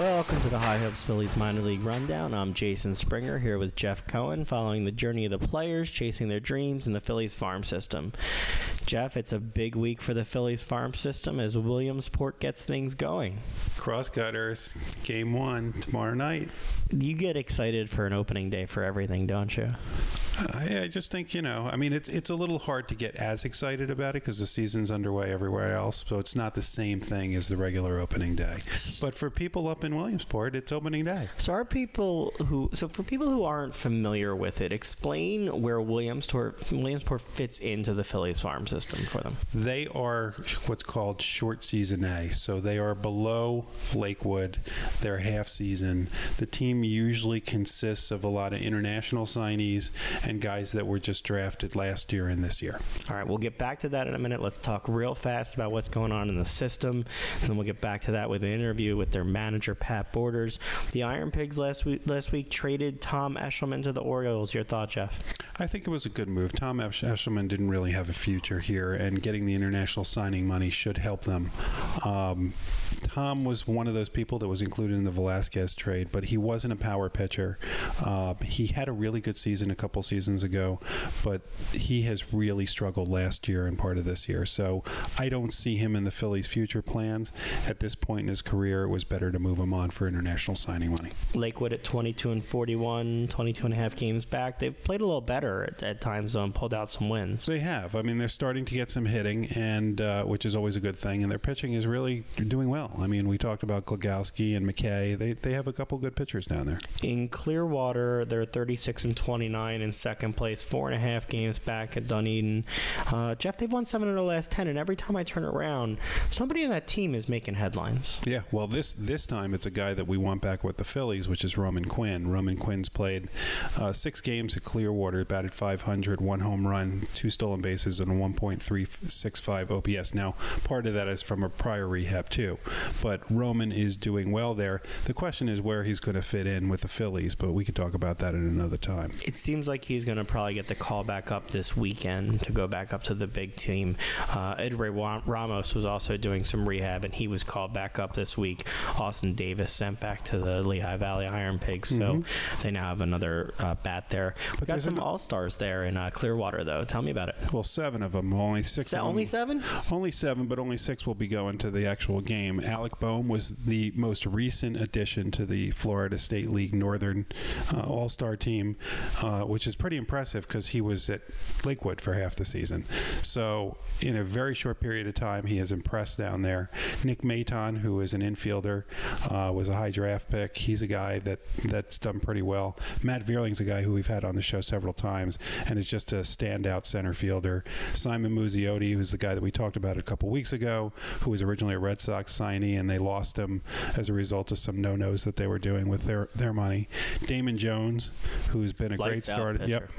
Welcome to the High Hopes Phillies minor league rundown. I'm Jason Springer here with Jeff Cohen, following the journey of the players chasing their dreams in the Phillies farm system. Jeff, it's a big week for the Phillies farm system as Williamsport gets things going. Crosscutters, game one tomorrow night. You get excited for an opening day for everything, don't you? I, I just think you know. I mean, it's it's a little hard to get as excited about it because the season's underway everywhere else, so it's not the same thing as the regular opening day. But for people up in Williamsport, it's opening day. So are people who so for people who aren't familiar with it, explain where Williamsport Williamsport fits into the Phillies farm system for them. They are what's called short season A, so they are below Lakewood. They're half season. The team usually consists of a lot of international signees and guys that were just drafted last year and this year. All right, we'll get back to that in a minute. Let's talk real fast about what's going on in the system, and then we'll get back to that with an interview with their manager Pat Borders. The Iron Pigs last week last week traded Tom Eshelman to the Orioles. Your thought, Jeff? I think it was a good move. Tom Eshelman didn't really have a future here, and getting the international signing money should help them. Um, Tom was one of those people that was included in the Velasquez trade, but he wasn't a power pitcher. Uh, he had a really good season a couple seasons ago, but he has really struggled last year and part of this year. So I don't see him in the Phillies' future plans. At this point in his career, it was better to move him on for international signing money. Lakewood at 22 and 41, 22 and a half games back. They've played a little better at, at times, though, and pulled out some wins. They have. I mean, they're starting to get some hitting, and uh, which is always a good thing. And their pitching is really doing well. I mean, we talked about Glogoski and McKay. They they have a couple good pitchers down there. In Clearwater, they're 36 and 29 in second place, four and a half games back at Dunedin. Uh, Jeff, they've won seven of their last ten, and every time I turn around, somebody in that team is making headlines. Yeah, well, this this time it's a guy that we want back with the Phillies, which is Roman Quinn. Roman Quinn's played uh, six games at Clearwater, batted 500, one home run, two stolen bases, and a 1.365 OPS. Now, part of that is from a prior rehab too, but Roman is doing well there. The question is where he's going to fit in with the Phillies, but we could talk about that at another time. It seems like he's going to probably get the call back up this weekend to go back up to the big team. Uh, Edubray Ramos was also doing some rehab, and he was called back up this week. Austin Davis sent back to the Lehigh Valley Iron Pigs, so mm-hmm. they now have another uh, bat there. We got some All Stars there in uh, Clearwater, though. Tell me about it. Well, seven of them, only six. only seven? Only seven, but only six will be going to the actual game. Alec Bohm was the most recent addition to the Florida State League Northern uh, All Star team, uh, which is pretty impressive because he was at Lakewood for half the season. So, in a very short period of time, he has impressed down there. Nick Maton, who is an infielder, uh, was a high draft pick. He's a guy that that's done pretty well. Matt Vierling's a guy who we've had on the show several times and is just a standout center fielder. Simon Muzziotti, who's the guy that we talked about a couple weeks ago, who was originally a Red Sox signee, and they lost him as a result of some no-nos that they were doing with their their money. Damon Jones, who's been a Lights great starter. Yep.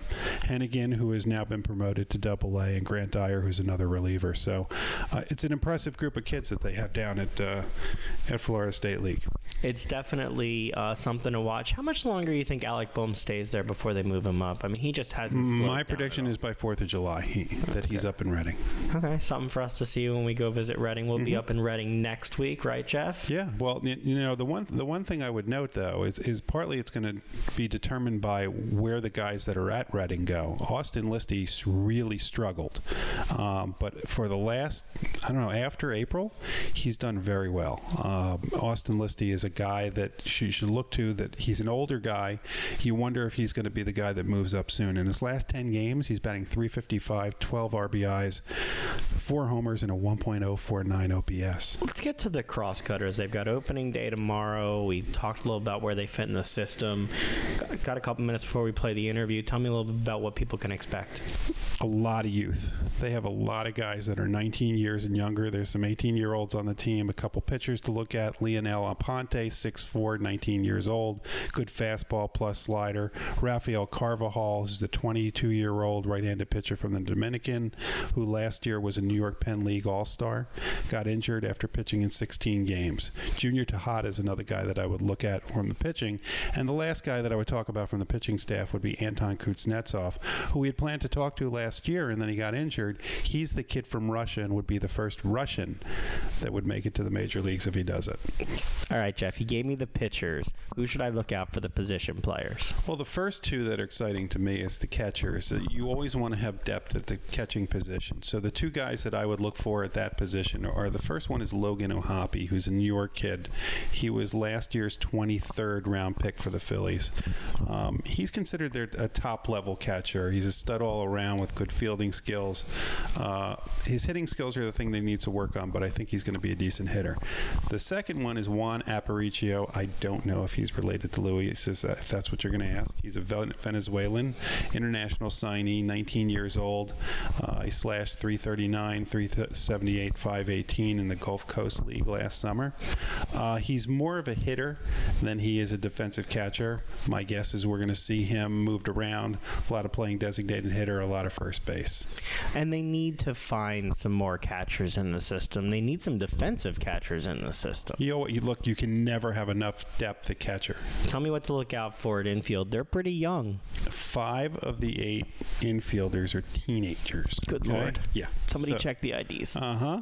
Hennigan, who has now been promoted to Double A, and Grant Dyer, who's another reliever. So uh, it's an impressive group of kids that they have down at uh, at Florida State League. It's definitely uh, something to watch. How much longer do you think Alec Bohm stays there before they move him up? I mean, he just hasn't. My prediction is by Fourth of July he, okay. that he's up in Reading. Okay, something for us to see when we go visit Reading. We'll mm-hmm. be up in Reading next week, right, Jeff? Yeah. Well, you know the one the one thing I would note though is is partly it's going to be determined by where the guys that are at Reading go. Austin Listi really struggled, um, but for the last I don't know after April, he's done very well. Uh, Austin Listi is a guy that you should look to. That he's an older guy. You wonder if he's going to be the guy that moves up soon. In his last 10 games, he's batting 355, 12 RBIs, four homers, and a 1.049 OPS. Let's get to the crosscutters. They've got opening day tomorrow. We talked a little about where they fit in the system. Got a couple minutes before we play the interview. Tell me a little bit about what people can expect. A lot of youth. They have a lot of guys that are 19 years and younger. There's some 18 year olds on the team. A couple pitchers to look at. Leonel Aponte, 6'4", 19 years old. Good fastball plus slider. Rafael Carvajal, who's a 22-year-old right-handed pitcher from the Dominican, who last year was a New York Penn League All-Star. Got injured after pitching in 16 games. Junior Tejada is another guy that I would look at from the pitching. And the last guy that I would talk about from the pitching staff would be Anton Kuznetsov, who we had planned to talk to last year, and then he got injured. He's the kid from Russia and would be the first Russian that would make it to the major leagues if he does it. All right, Jeff, you gave me the pitchers. Who should I look out for the position players? Well, the first two that are exciting to me is the catchers. You always want to have depth at the catching position. So the two guys that I would look for at that position are the first one is Logan O'Hoppe, who's a New York kid. He was last year's 23rd round pick for the Phillies. Um, he's considered their a top level catcher. He's a stud all around with good fielding skills. Uh, his hitting skills are the thing they need to work on, but I think he's going to be a decent hitter. The second one is Juan Aparicio. I don't know if he's related to Luis, if that's what you're going to ask. He's a Venezuelan international signee, 19 years old. Uh, he slashed 339, 378, 518 in the Gulf Coast League last summer. Uh, he's more of a hitter than he is a defensive catcher. My guess is we're going to see him moved around, a lot of playing designated hitter, a lot of first base. And they need to find some more catchers in the system. They need some defensive catchers in the system. You know what? You look, you can never have enough depth at catcher. Tell me what to look out for at infield. They're pretty young. Five of the eight infielders are teenagers. Good okay? lord. Yeah. Somebody so, check the IDs. Uh-huh.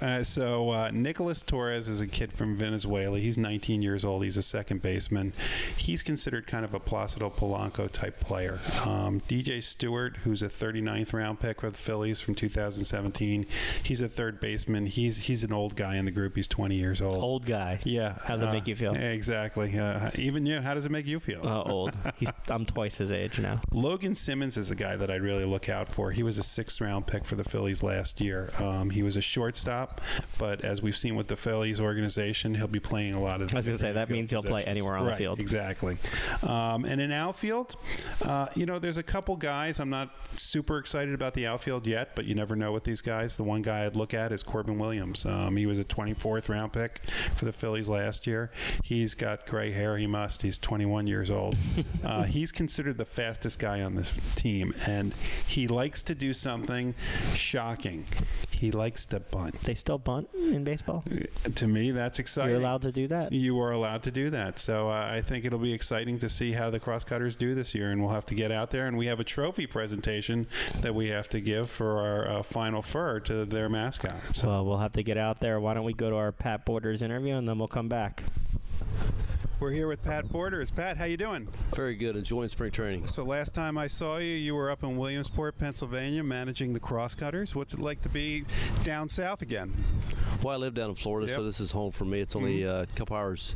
Uh, so uh, Nicholas Torres is a kid from Venezuela. He's 19 years old. He's a second baseman. He's considered kind of a Placido Polanco type player. Um, DJ Stewart, who's a 39th round pick with the Phillies from 2017. He's a third baseman. He's he's an old guy in the group. He's 20 years old. Old guy. Yeah. How does uh, it make you feel? Exactly. Uh, even you. How does it make you feel? Uh, old. He's, I'm twice his age now. Logan Simmons is the guy that I'd really look out for. He was a sixth round pick for the Phillies last year. Um, he was a shortstop, but as we've seen with the Phillies organization, he'll be playing a lot of. I was going to say that means he'll play anywhere on right, the field. Exactly. Um, and in outfield, uh, you know, there's a couple guys. I'm not super excited about the outfield yet, but you never know with these guys. The one guy I'd look at is Corbin Williams. Um, he was a 24th round pick for the Phillies last year. He's got gray hair. He must. He's 21 years old. uh, he's considered the fastest guy on this team, and he likes to do something shocking. He likes to bunt. They still bunt in baseball? To me, that's exciting. You're allowed to do that? You are allowed to do that. So uh, I think it'll be exciting to see how the crosscutters do this year, and we'll have to get out there. And we have a trophy presentation that we have to give for our uh, final fur to their mascot. So. Well, we'll have to get out there. Why don't we go to our Pat Borders interview, and then we'll come back. We're here with Pat Borders. Pat, how you doing? Very good. Enjoying spring training. So last time I saw you, you were up in Williamsport, Pennsylvania, managing the Crosscutters. What's it like to be down south again? Well, I live down in Florida, yep. so this is home for me. It's only mm-hmm. Uh, a couple hours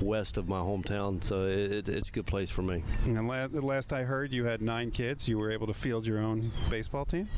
west of my hometown, so it, it's a good place for me. And la- the last I heard, you had nine kids. You were able to field your own baseball team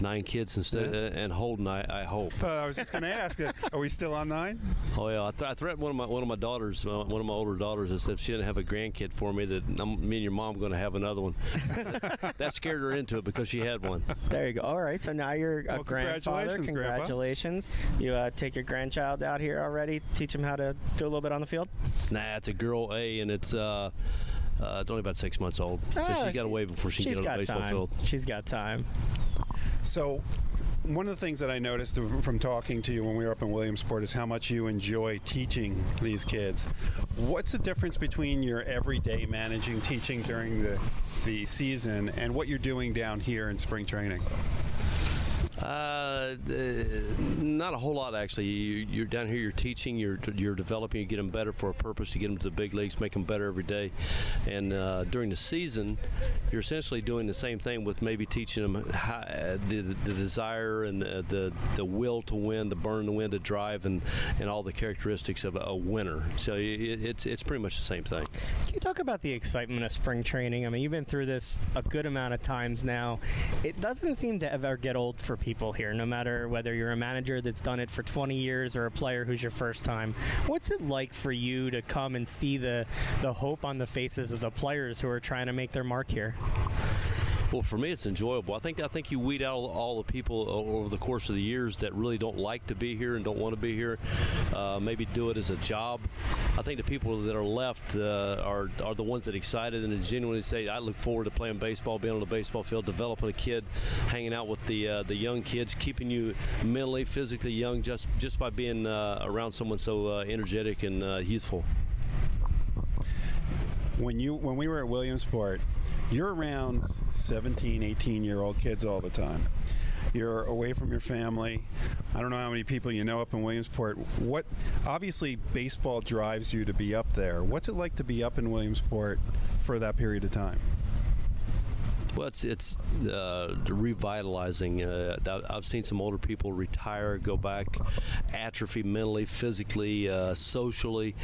nine kids instead yeah. and holding. I, I hope. Uh, I was just going to ask, uh, are we still on nine? Oh yeah, I, th- I, threatened one of my one of my daughters, uh, one of my older daughters. I said if she didn't have a grandkid for me, that I'm, me and your mom going to have another one. that scared her into it because she had one. There you go. All right, so now you're a well, grandfather. Congratulations, congratulations. You uh, take your grandchild out here already. Teach him how to do a little bit on the field. Nah, it's a girl A, and it's. Uh, uh, it's only about six months old, so ah, she's got to wait before she can get on the baseball time. field. She's got time. So, one of the things that I noticed from talking to you when we were up in Williamsport is how much you enjoy teaching these kids. What's the difference between your everyday managing teaching during the the season and what you're doing down here in spring training? Uh, not a whole lot actually. You, are down here. You're teaching. You're you're developing. You get them better for a purpose to get them to the big leagues, make them better every day. And uh, during the season, you're essentially doing the same thing with maybe teaching them how, uh, the, the desire and the, the, will to win, the burn to win, the drive, and and all the characteristics of a, winner. So it, it's it's pretty much the same thing. Can you talk about the excitement of spring training? I mean, you've been through this a good amount of times now. It doesn't seem to ever get old for people people here, no matter whether you're a manager that's done it for 20 years or a player who's your first time. What's it like for you to come and see the, the hope on the faces of the players who are trying to make their mark here? Well, for me, it's enjoyable. I think I think you weed out all, the people over the course of the years that really don't like to be here and don't want to be here. Uh, maybe do it as a job. I think the people that are left uh, are are the ones that are excited and genuinely say, "I look forward to playing baseball, being on the baseball field, developing a kid, hanging out with the uh, the young kids, keeping you mentally, physically young just just by being uh, around someone so uh, energetic and uh, youthful." When you when we were at Williamsport you're around 17, 18 year old kids all the time. You're away from your family. I don't know how many people you know up in Williamsport. What obviously baseball drives you to be up there. What's it like to be up in Williamsport for that period of time? Well, it's it's uh, revitalizing. Uh, I've seen some older people retire, go back, atrophy mentally, physically, uh, socially.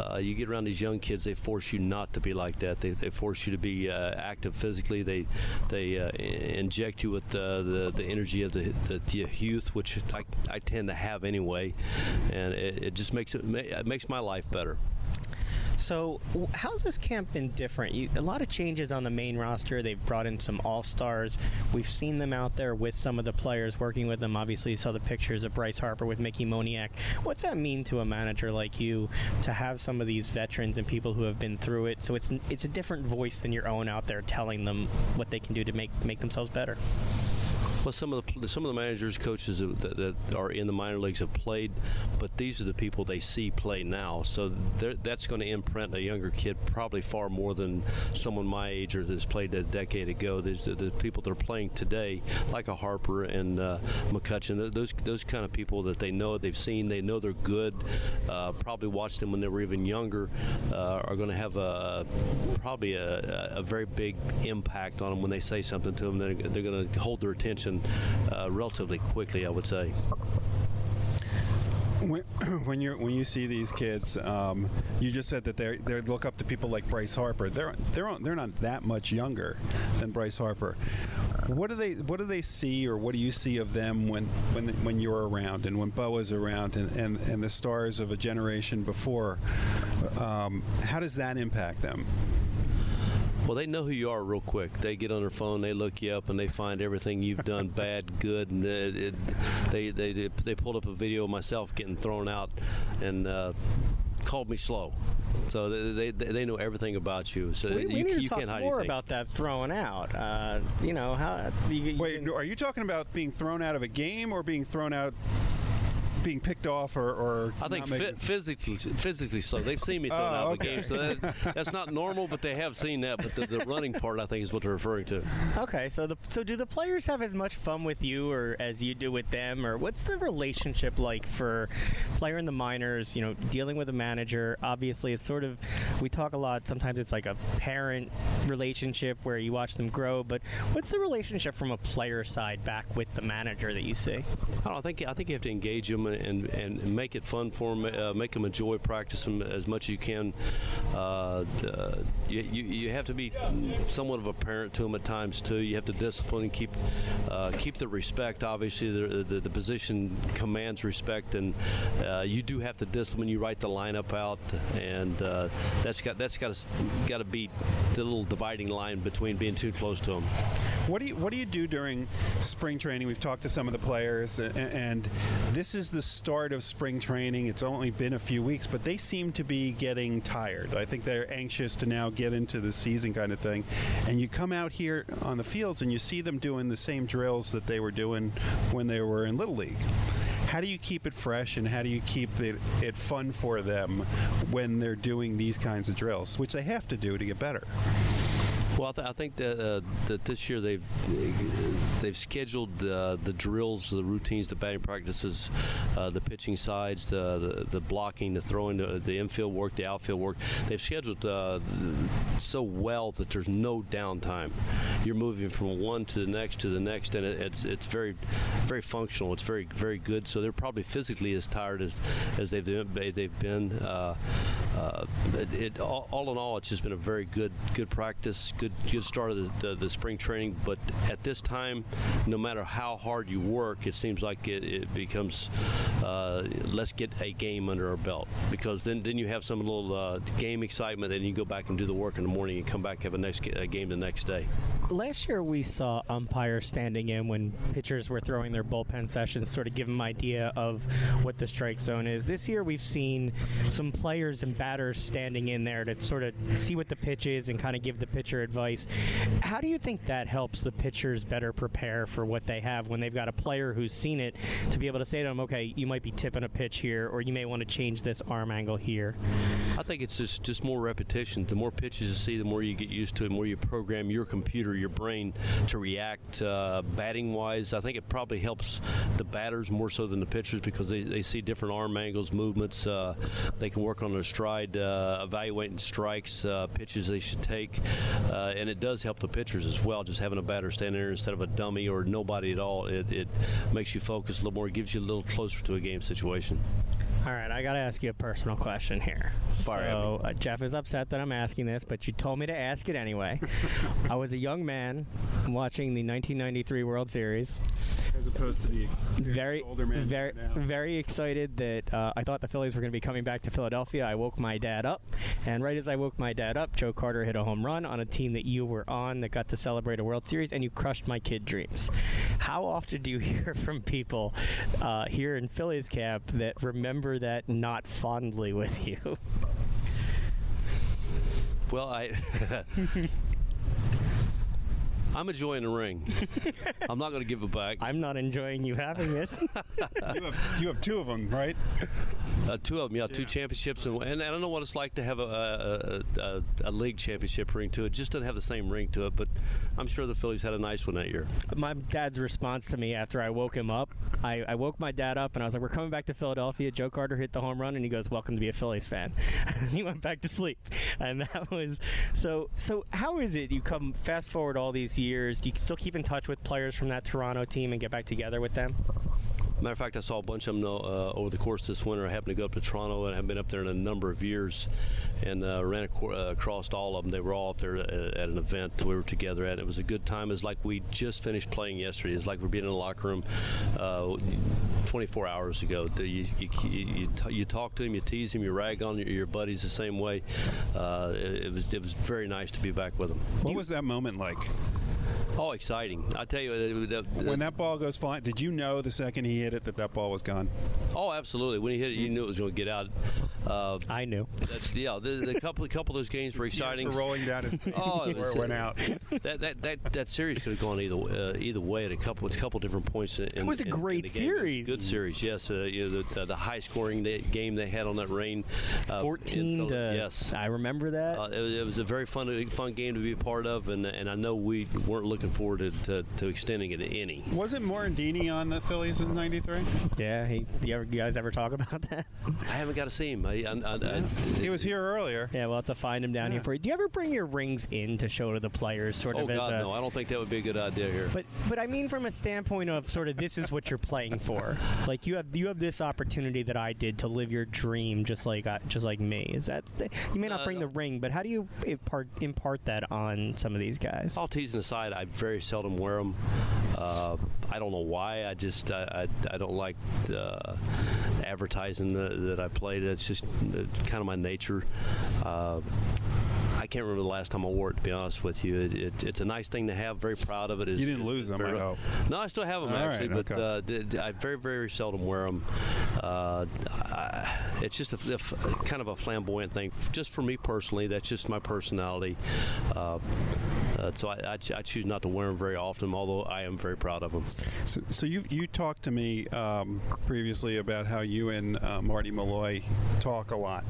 Uh, you get around these young kids, they force you not to be like that. They, they force you to be uh, active physically. They they uh, inject you with the the energy of the, the, the, youth, which I, I tend to have anyway, and it, it just makes it, it makes my life better. So, how's this camp been different? You, a lot of changes on the main roster. They've brought in some all stars. We've seen them out there with some of the players, working with them. Obviously, you saw the pictures of Bryce Harper with Mickey Moniak. What's that mean to a manager like you to have some of these veterans and people who have been through it? So it's it's a different voice than your own out there telling them what they can do to make make themselves better. Well, some of the some of the managers, coaches that, that, are in the minor leagues have played, but these are the people they see play now. So that's going to imprint a younger kid probably far more than someone my age or that's played a decade ago. There's the, the people that are playing today, like a Harper and uh, McCutchen. Those those kind of people that they know, they've seen, they know they're good. Uh, probably watched them when they were even younger. Uh, are going to have a probably a, a, very big impact on them when they say something to them. They're, they're going to hold their attention uh, relatively quickly, I would say. When, when you when you see these kids, um, you just said that they they look up to people like Bryce Harper. They're they're they're not that much younger than Bryce Harper. What do they what do they see, or what do you see of them when when when you're around and when Bo is around and, and, and the stars of a generation before? Um, how does that impact them? Well, they know who you are real quick. They get on their phone, they look you up, and they find everything you've done bad, good, and it, it, they they they pulled up a video of myself getting thrown out, and. Uh, called me slow. So they, they, they know everything about you. So we, we you, need you to talk can't more about that throwing out. Uh, you know how? You, you Wait, can, are you talking about being thrown out of a game or being thrown out being picked off or, or I think fi- physically physically so. They've seen me thrown oh, out of oh, okay. the game, so that, that's not normal, but they have seen that. But the, the, running part, I think, is what they're referring to. Okay, so the so do the players have as much fun with you or as you do with them, or what's the relationship like for player in the minors? You know, dealing with a manager. Obviously, it's sort of we talk a lot. Sometimes it's like a parent relationship where you watch them grow, but what's the relationship from a player side back with the manager that you see? I don't think I think you have to engage them and, and make it fun for them, uh, make them enjoy practicing as much as you can. Uh, you, you, you, have to be somewhat of a parent to them at times too. You have to discipline and keep uh, keep the respect. Obviously, the, the, the position commands respect, and uh, you do have to discipline. You write the lineup out, and uh, that's got that's got to got to be the little dividing line between being too close to them. What do you what do you do during spring training? We've talked to some of the players, and, and this is the start of spring training. It's only been a few weeks, but they seem to be getting tired. I think they're anxious to now get into the season kind of thing. And you come out here on the fields and you see them doing the same drills that they were doing when they were in Little League how do you keep it fresh and how do you keep it, it fun for them when they're doing these kinds of drills, which they have to do to get better? Well, I, th- I think that, uh, that this year they've they've scheduled uh, the drills, the routines, the batting practices, uh, the pitching sides, the, the, the blocking, the throwing, the, the, infield work, the outfield work. They've scheduled uh, so well that there's no downtime. You're moving from one to the next to the next, and it, it's it's very very functional. It's very very good. So they're probably physically as tired as as they've they've been. Uh, it, it all, all, in all, it's just been a very good good practice, good good start of the, the, the, spring training. But at this time, no matter how hard you work, it seems like it, it becomes uh, let's get a game under our belt because then then you have some little uh, game excitement, and you go back and do the work in the morning and come back have a next a game the next day. Last year we saw umpires standing in when pitchers were throwing their bullpen sessions, sort of give them idea of what the strike zone is. This year we've seen some players and batters standing in there to sort of see what the pitch is and kind of give the pitcher advice. How do you think that helps the pitchers better prepare for what they have when they've got a player who's seen it to be able to say to them, okay, you might be tipping a pitch here, or you may want to change this arm angle here? I think it's just, just more repetition. The more pitches you see, the more you get used to it, the more you program your computer, your brain to react uh, batting wise. I think it probably helps the batters more so than the pitchers because they, they see different arm angles, movements. Uh, they can work on their stride, uh, evaluating strikes, uh, pitches they should take. Uh, and it does help the pitchers as well, just having a batter standing there instead of a dummy or nobody at all. It, it makes you focus a little more, gives you a little closer to a game situation. All right, I got to ask you a personal question here. Fire so, uh, Jeff is upset that I'm asking this, but you told me to ask it anyway. I was a young man watching the 1993 World Series. As opposed to the ex- Very, older man. very, very excited that uh, I thought the Phillies were going to be coming back to Philadelphia. I woke my dad up, and right as I woke my dad up, Joe Carter hit a home run on a team that you were on that got to celebrate a World Series, and you crushed my kid dreams. How often do you hear from people uh, here in Phillies camp that remember that not fondly with you? Well, I. I'm enjoying the ring. I'm not going to give it back. I'm not enjoying you having it. you, have, you have two of them, right? Uh, two of them, yeah, two championships, and, and I don't know what it's like to have a, a, a, a league championship ring to it. Just doesn't have the same ring to it, but I'm sure the Phillies had a nice one that year. my dad's response to me after I woke him up, I, I woke my dad up and I was like, "We're coming back to Philadelphia." Joe Carter hit the home run, and he goes, "Welcome to be a Phillies fan." he went back to sleep, and that was so. So how is it? You come fast forward all these years. Do you still keep in touch with players from that Toronto team and get back together with them? Matter of fact, I saw a bunch of them uh, over the course this winter. I happened to go up to Toronto and I've been up there in a number of years and uh, ran ac- uh, across all of them. They were all up there at, at, an event we were together at. It was a good time. It was like we just finished playing yesterday. It's like we're being in a locker room uh, 24 hours ago. You, you, you, you, talk to them, you tease them, you rag on your, your buddies the same way. Uh, it, it, was, it was very nice to be back with them. What was that moment like? Oh, exciting! I tell you, the, the, when that ball goes flying, did you know the second he hit it that that ball was gone? Oh, absolutely. When he hit it, you knew it was going to get out. Uh, I knew. yeah, the, the, couple, a couple of those games were exciting. For rolling down his oh, it where it went out. That that, that, that series could have gone either uh, either way at a couple a couple different points. In, it was a in, great in series. Good series, yes. Uh, you know, the, the, high scoring game they had on that rain. Uh, Fourteen. To, yes, I remember that. Uh, it, it, was a very fun fun game to be a part of, and and I know we weren't looking forward to, to, to extending it to any. Wasn't Morandini on the Phillies in '93? Yeah, he. You, ever, you guys ever talk about that? I haven't got to see him. I, I, I, he was here earlier. Yeah, we'll have to find him down yeah. here for you. Do you ever bring your rings in to show to the players, sort oh, of? Oh God, a, no! I don't think that would be a good idea here. But but I mean, from a standpoint of sort of this is what you're playing for. Like you have you have this opportunity that I did to live your dream, just like uh, just like me. Is that you may not bring the ring, but how do you impart impart that on some of these guys? All teasing aside, I very seldom wear them. Uh, I don't know why. I just I, I, I don't like uh, advertising the, that I played. It's just kind of my nature. Uh, I can't remember the last time I wore it. To be honest with you, it, it, it's a nice thing to have. Very proud of it. It's, you didn't lose them, I hope. No, I still have them All actually, right, but okay. uh, I very, very seldom wear them. Uh, I, it's just a, a, kind of a flamboyant thing, just for me personally. That's just my personality. Uh, uh, so I, I, I, choose not to wear them very often, although I am very proud of them. So, so you you talked to me um, previously about how you and uh, Marty Malloy talk a lot.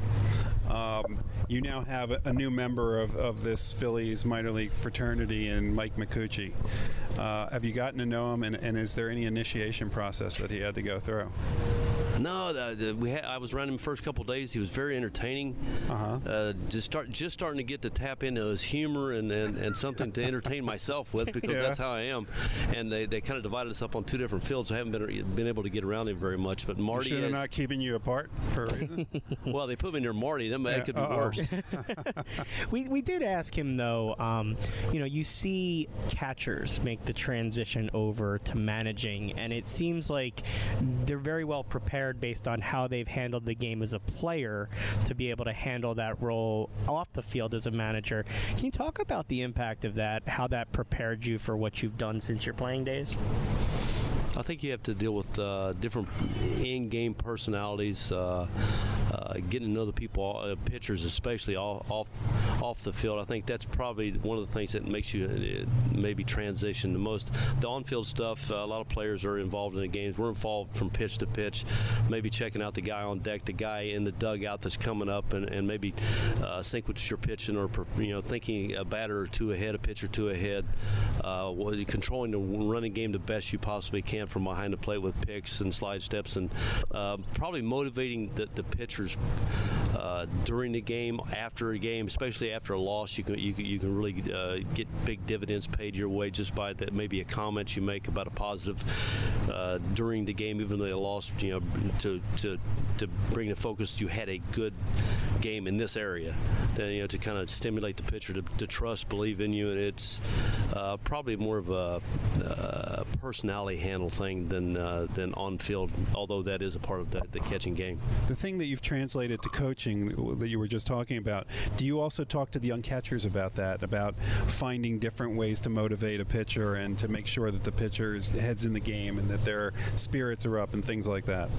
Um, you now have a, new member of, of this Phillies minor league fraternity in Mike Micucci. Uh, have you gotten to know him, and, and, is there any initiation process that he had to go through? No, the, the, we had, I was around him the first couple days. He was very entertaining. Uh-huh. Uh, just start just starting to get to tap into his humor and, and, and something to entertain myself with because yeah. that's how I am. And they, they kind of divided us up on two different fields. So I haven't been been able to get around him very much. But Marty, you sure they're not keeping you apart for a reason. well, they put me near Marty. That, yeah. could be Uh-oh. worse. we we did ask him though. Um, you know, you see catchers make the transition over to managing, and it seems like they're very well prepared prepared based on how they've handled the game as a player to be able to handle that role off the field as a manager. Can you talk about the impact of that, how that prepared you for what you've done since your playing days? I think you have to deal with uh, different in-game personalities, uh, uh, getting to know the people, uh, pitchers especially off, off off the field. I think that's probably one of the things that makes you uh, maybe transition the most. The on-field stuff, uh, a lot of players are involved in the games. We're involved from pitch to pitch, maybe checking out the guy on deck, the guy in the dugout that's coming up, and, and maybe uh, sync with your pitching or you know thinking a batter or two ahead, a pitcher two ahead, controlling the running game the best you possibly can from behind the plate with picks and slide steps, and uh, probably motivating the, the pitchers uh, during the game, after a game, especially after a loss. You can you, you can really uh, get big dividends paid your way just by that maybe a comment you make about a positive uh, during the game, even though they lost. You know, to to to bring the focus. You had a good game in this area. Then you know to kind of stimulate the pitcher to, to trust, believe in you, and it's uh, probably more of a uh, personality handle thing than uh, than on field. Although that is a part of the, the catching game. The thing that you've translated to coaching that you were just talking about. Do you also talk to the young catchers about that? About finding different ways to motivate a pitcher and to make sure that the pitcher's heads in the game and that their spirits are up and things like that.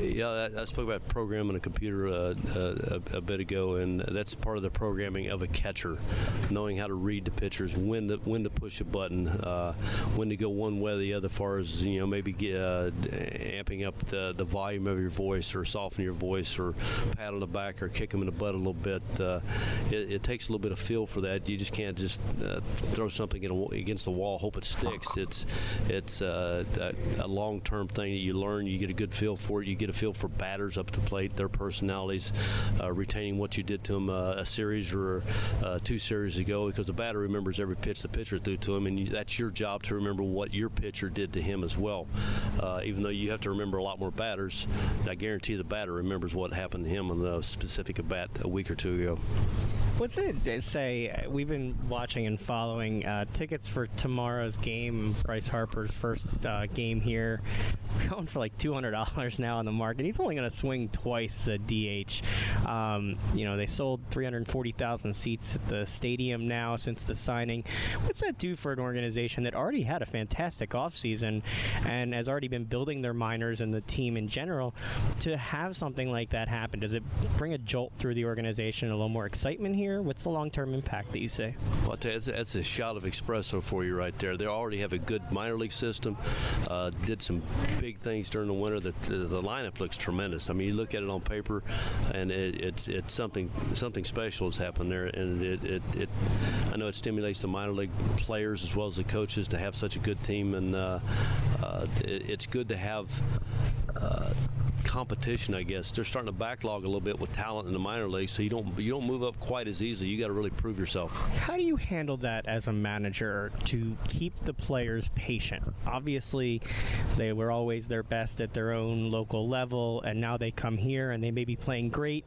Yeah, I, spoke about programming a computer uh, uh, a, bit ago, and that's part of the programming of a catcher, knowing how to read the pitchers, when to when to push a button, uh, when to go one way or the other. Far as you know, maybe get, uh, amping up the, the volume of your voice, or softening your voice, or pat on the back, or kick them in the butt a little bit. Uh, it, it, takes a little bit of feel for that. You just can't just uh, throw something a, against the wall, hope it sticks. It's it's a, a long-term thing that you learn. You get a good feel for it. You get a feel for batters up to plate, their personalities, uh, retaining what you did to them uh, a series or uh, two series ago, because the batter remembers every pitch the pitcher threw to him, and you, that's your job to remember what your pitcher did to him as well. Even though you have to remember a lot more batters, I guarantee the batter remembers what happened to him on the specific at bat a week or two ago. What's it say? We've been watching and following uh, tickets for tomorrow's game. Bryce Harper's first uh, game here, going for like two hundred dollars now on the market. He's only going to swing twice a DH. Um, you know, they sold three hundred forty thousand seats at the stadium now since the signing. What's that do for an organization that already had a fantastic offseason and has already been building their minors and the team in general to have something like that happen? Does it bring a jolt through the organization, a little more excitement here? What's the long-term impact that you see? Well, that's, that's, a shot of espresso for you right there. They already have a good minor league system. Uh, did some big things during the winter. The, the, the, lineup looks tremendous. I mean, you look at it on paper, and it, it's it's something something special has happened there. And it, it, it, I know it stimulates the minor league players as well as the coaches to have such a good team, and uh, uh, it's good to have. Uh, competition, I guess. They're starting to backlog a little bit with talent in the minor leagues, so you don't you don't move up quite as easily. You got to really prove yourself. How do you handle that as a manager to keep the players patient? Obviously, they were always their best at their own local level, and now they come here and they may be playing great,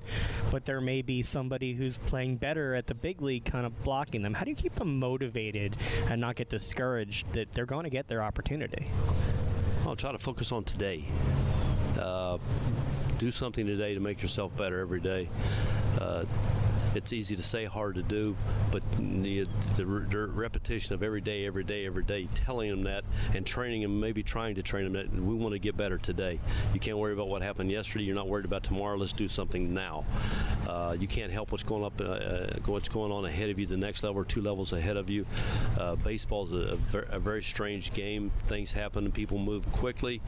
but there may be somebody who's playing better at the big league, kind of blocking them. How do you keep them motivated and not get discouraged that they're going to get their opportunity? I'll try to focus on today. Uh, do something today to make yourself better every day. Uh, it's easy to say, hard to do, but the, repetition of every day, every day, every day, telling them that and training them, maybe trying to train them that we want to get better today. You can't worry about what happened yesterday. You're not worried about tomorrow. Let's do something now. Uh, you can't help what's going up, uh, uh what's going on ahead of you, the next level two levels ahead of you. Uh, baseball is a, a, very strange game. Things happen and people move quickly.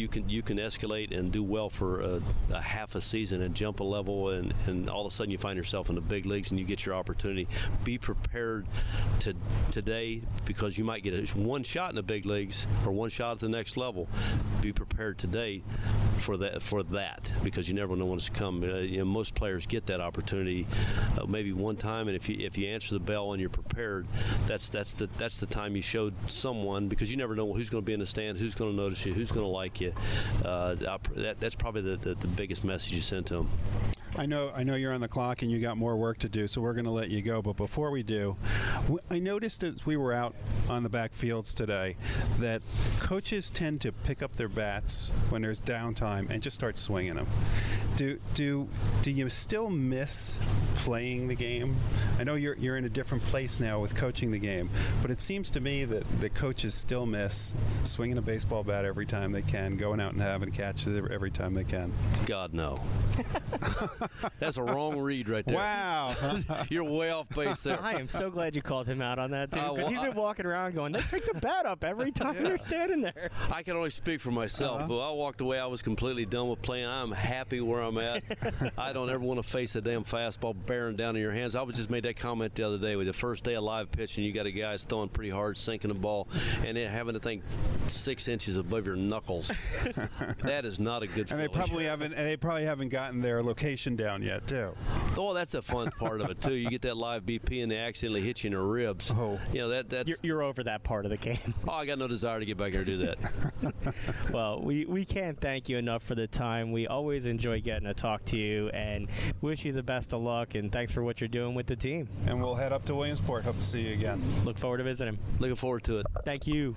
You can you can escalate and do well for a, a, half a season and jump a level and, and all of a sudden you find yourself in the big leagues and you get your opportunity. Be prepared to today because you might get a, one shot in the big leagues or one shot at the next level. Be prepared today for that for that because you never know when it's come. Uh, you know, most players get that opportunity uh, maybe one time, and if you if you answer the bell and you're prepared, that's that's the that's the time you showed someone because you never know who's going to be in the stand, who's going to notice you, who's going to like you you. Uh, that, that's probably the, the, the biggest message you sent to them. I know, I know you're on the clock and you got more work to do, so we're going to let you go. But before we do, I noticed as we were out on the back fields today that coaches tend to pick up their bats when there's downtime and just start swinging them. Do do do you still miss playing the game? I know you're you're in a different place now with coaching the game, but it seems to me that the coaches still miss swinging a baseball bat every time they can, going out and having a catch every time they can. God no. That's a wrong read right there. Wow. You're way off base there. I am so glad you called him out on that, too, because uh, well, he's been walking around going, they pick the bat up every time yeah. they're standing there. I can only speak for myself, uh-huh. but I walked away. I was completely done with playing. I'm happy where I'm at. I don't ever want to face a damn fastball bearing down in your hands. I was just made that comment the other day with the first day of live pitching. You got a guy throwing pretty hard, sinking the ball, and then having to think six inches above your knuckles. that is not a good. And they probably haven't. And they probably haven't gotten their location down yet, too. Oh, that's a fun part of it too. You get that live BP and they accidentally hit you in the ribs. Oh, you know that that's you're, you're over that part of the game. Oh, I got no desire to get back here and do that. well, we we can't thank you enough for the time. We always enjoy getting to talk to you and wish you the best of luck and thanks for what you're doing with the team. And we'll head up to Williamsport. Hope to see you again. Look forward to visiting. Looking forward to it. Thank you.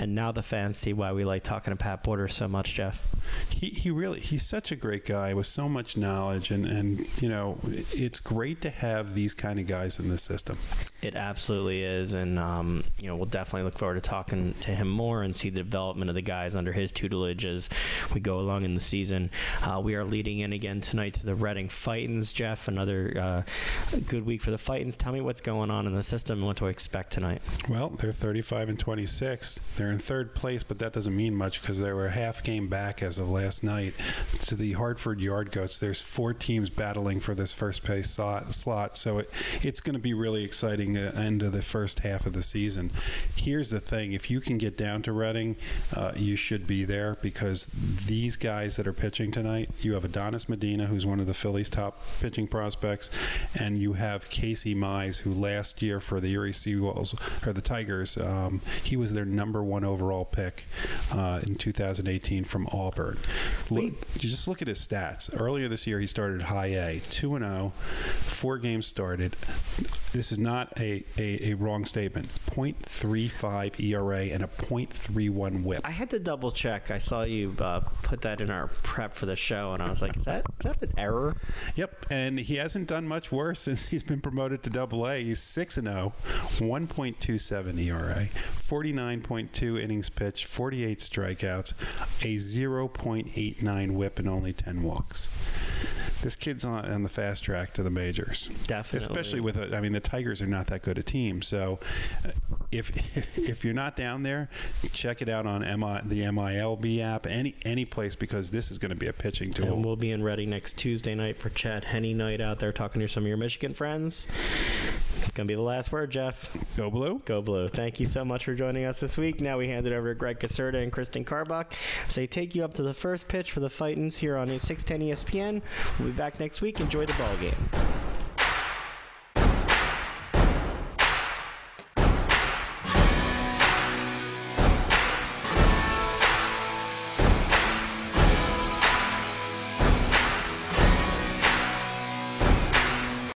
And now the fans see why we like talking to Pat Borders so much, Jeff. He, he really he's such a great guy with so much knowledge and, and you know it's great to have these kind of guys in the system. It absolutely is, and um, you know we'll definitely look forward to talking to him more and see the development of the guys under his tutelage as we go along in the season. Uh, we are leading in again tonight to the Reading Fightins. Jeff, another uh, good week for the Fightins. Tell me what's going on in the system and what to expect tonight. Well, they're 35 and 26. They're they're in third place, but that doesn't mean much because they were a half game back as of last night to the Hartford Yard Goats. There's four teams battling for this first place slot, so it, it's going to be really exciting uh, end of the first half of the season. Here's the thing: if you can get down to Reading, uh, you should be there because these guys that are pitching tonight, you have Adonis Medina, who's one of the Phillies' top pitching prospects, and you have Casey Mize, who last year for the Erie Seawolves or the Tigers, um, he was their number one one overall pick uh, in 2018 from Auburn. Look, just look at his stats. Earlier this year, he started high A, 2 and 0, four games started. This is not a, a, a wrong statement. 0.35 ERA and a 0.31 whip. I had to double check. I saw you uh, put that in our prep for the show, and I was like, is that, is that an error? Yep. And he hasn't done much worse since he's been promoted to double A. He's 6 and 0, 1.27 ERA, 49.2 innings pitched, 48 strikeouts, a 0.89 whip, and only 10 walks this kid's on, on, the fast track to the majors. Definitely, especially with a, I mean the Tigers are not that good a team. So uh, if if you're not down there, check it out on MI, the MILB app, any any place because this is going to be a pitching tool. And we'll be in Reading next Tuesday night for Chad Henne night out there talking to some of your Michigan friends. Going to be the last word, Jeff. Go blue. Go blue. Thank you so much for joining us this week. Now we hand it over to Greg Caserta and Kristen Karbach. They take you up to the first pitch for the Fightins here on 610 ESPN. We'll be back next week. Enjoy the ball game.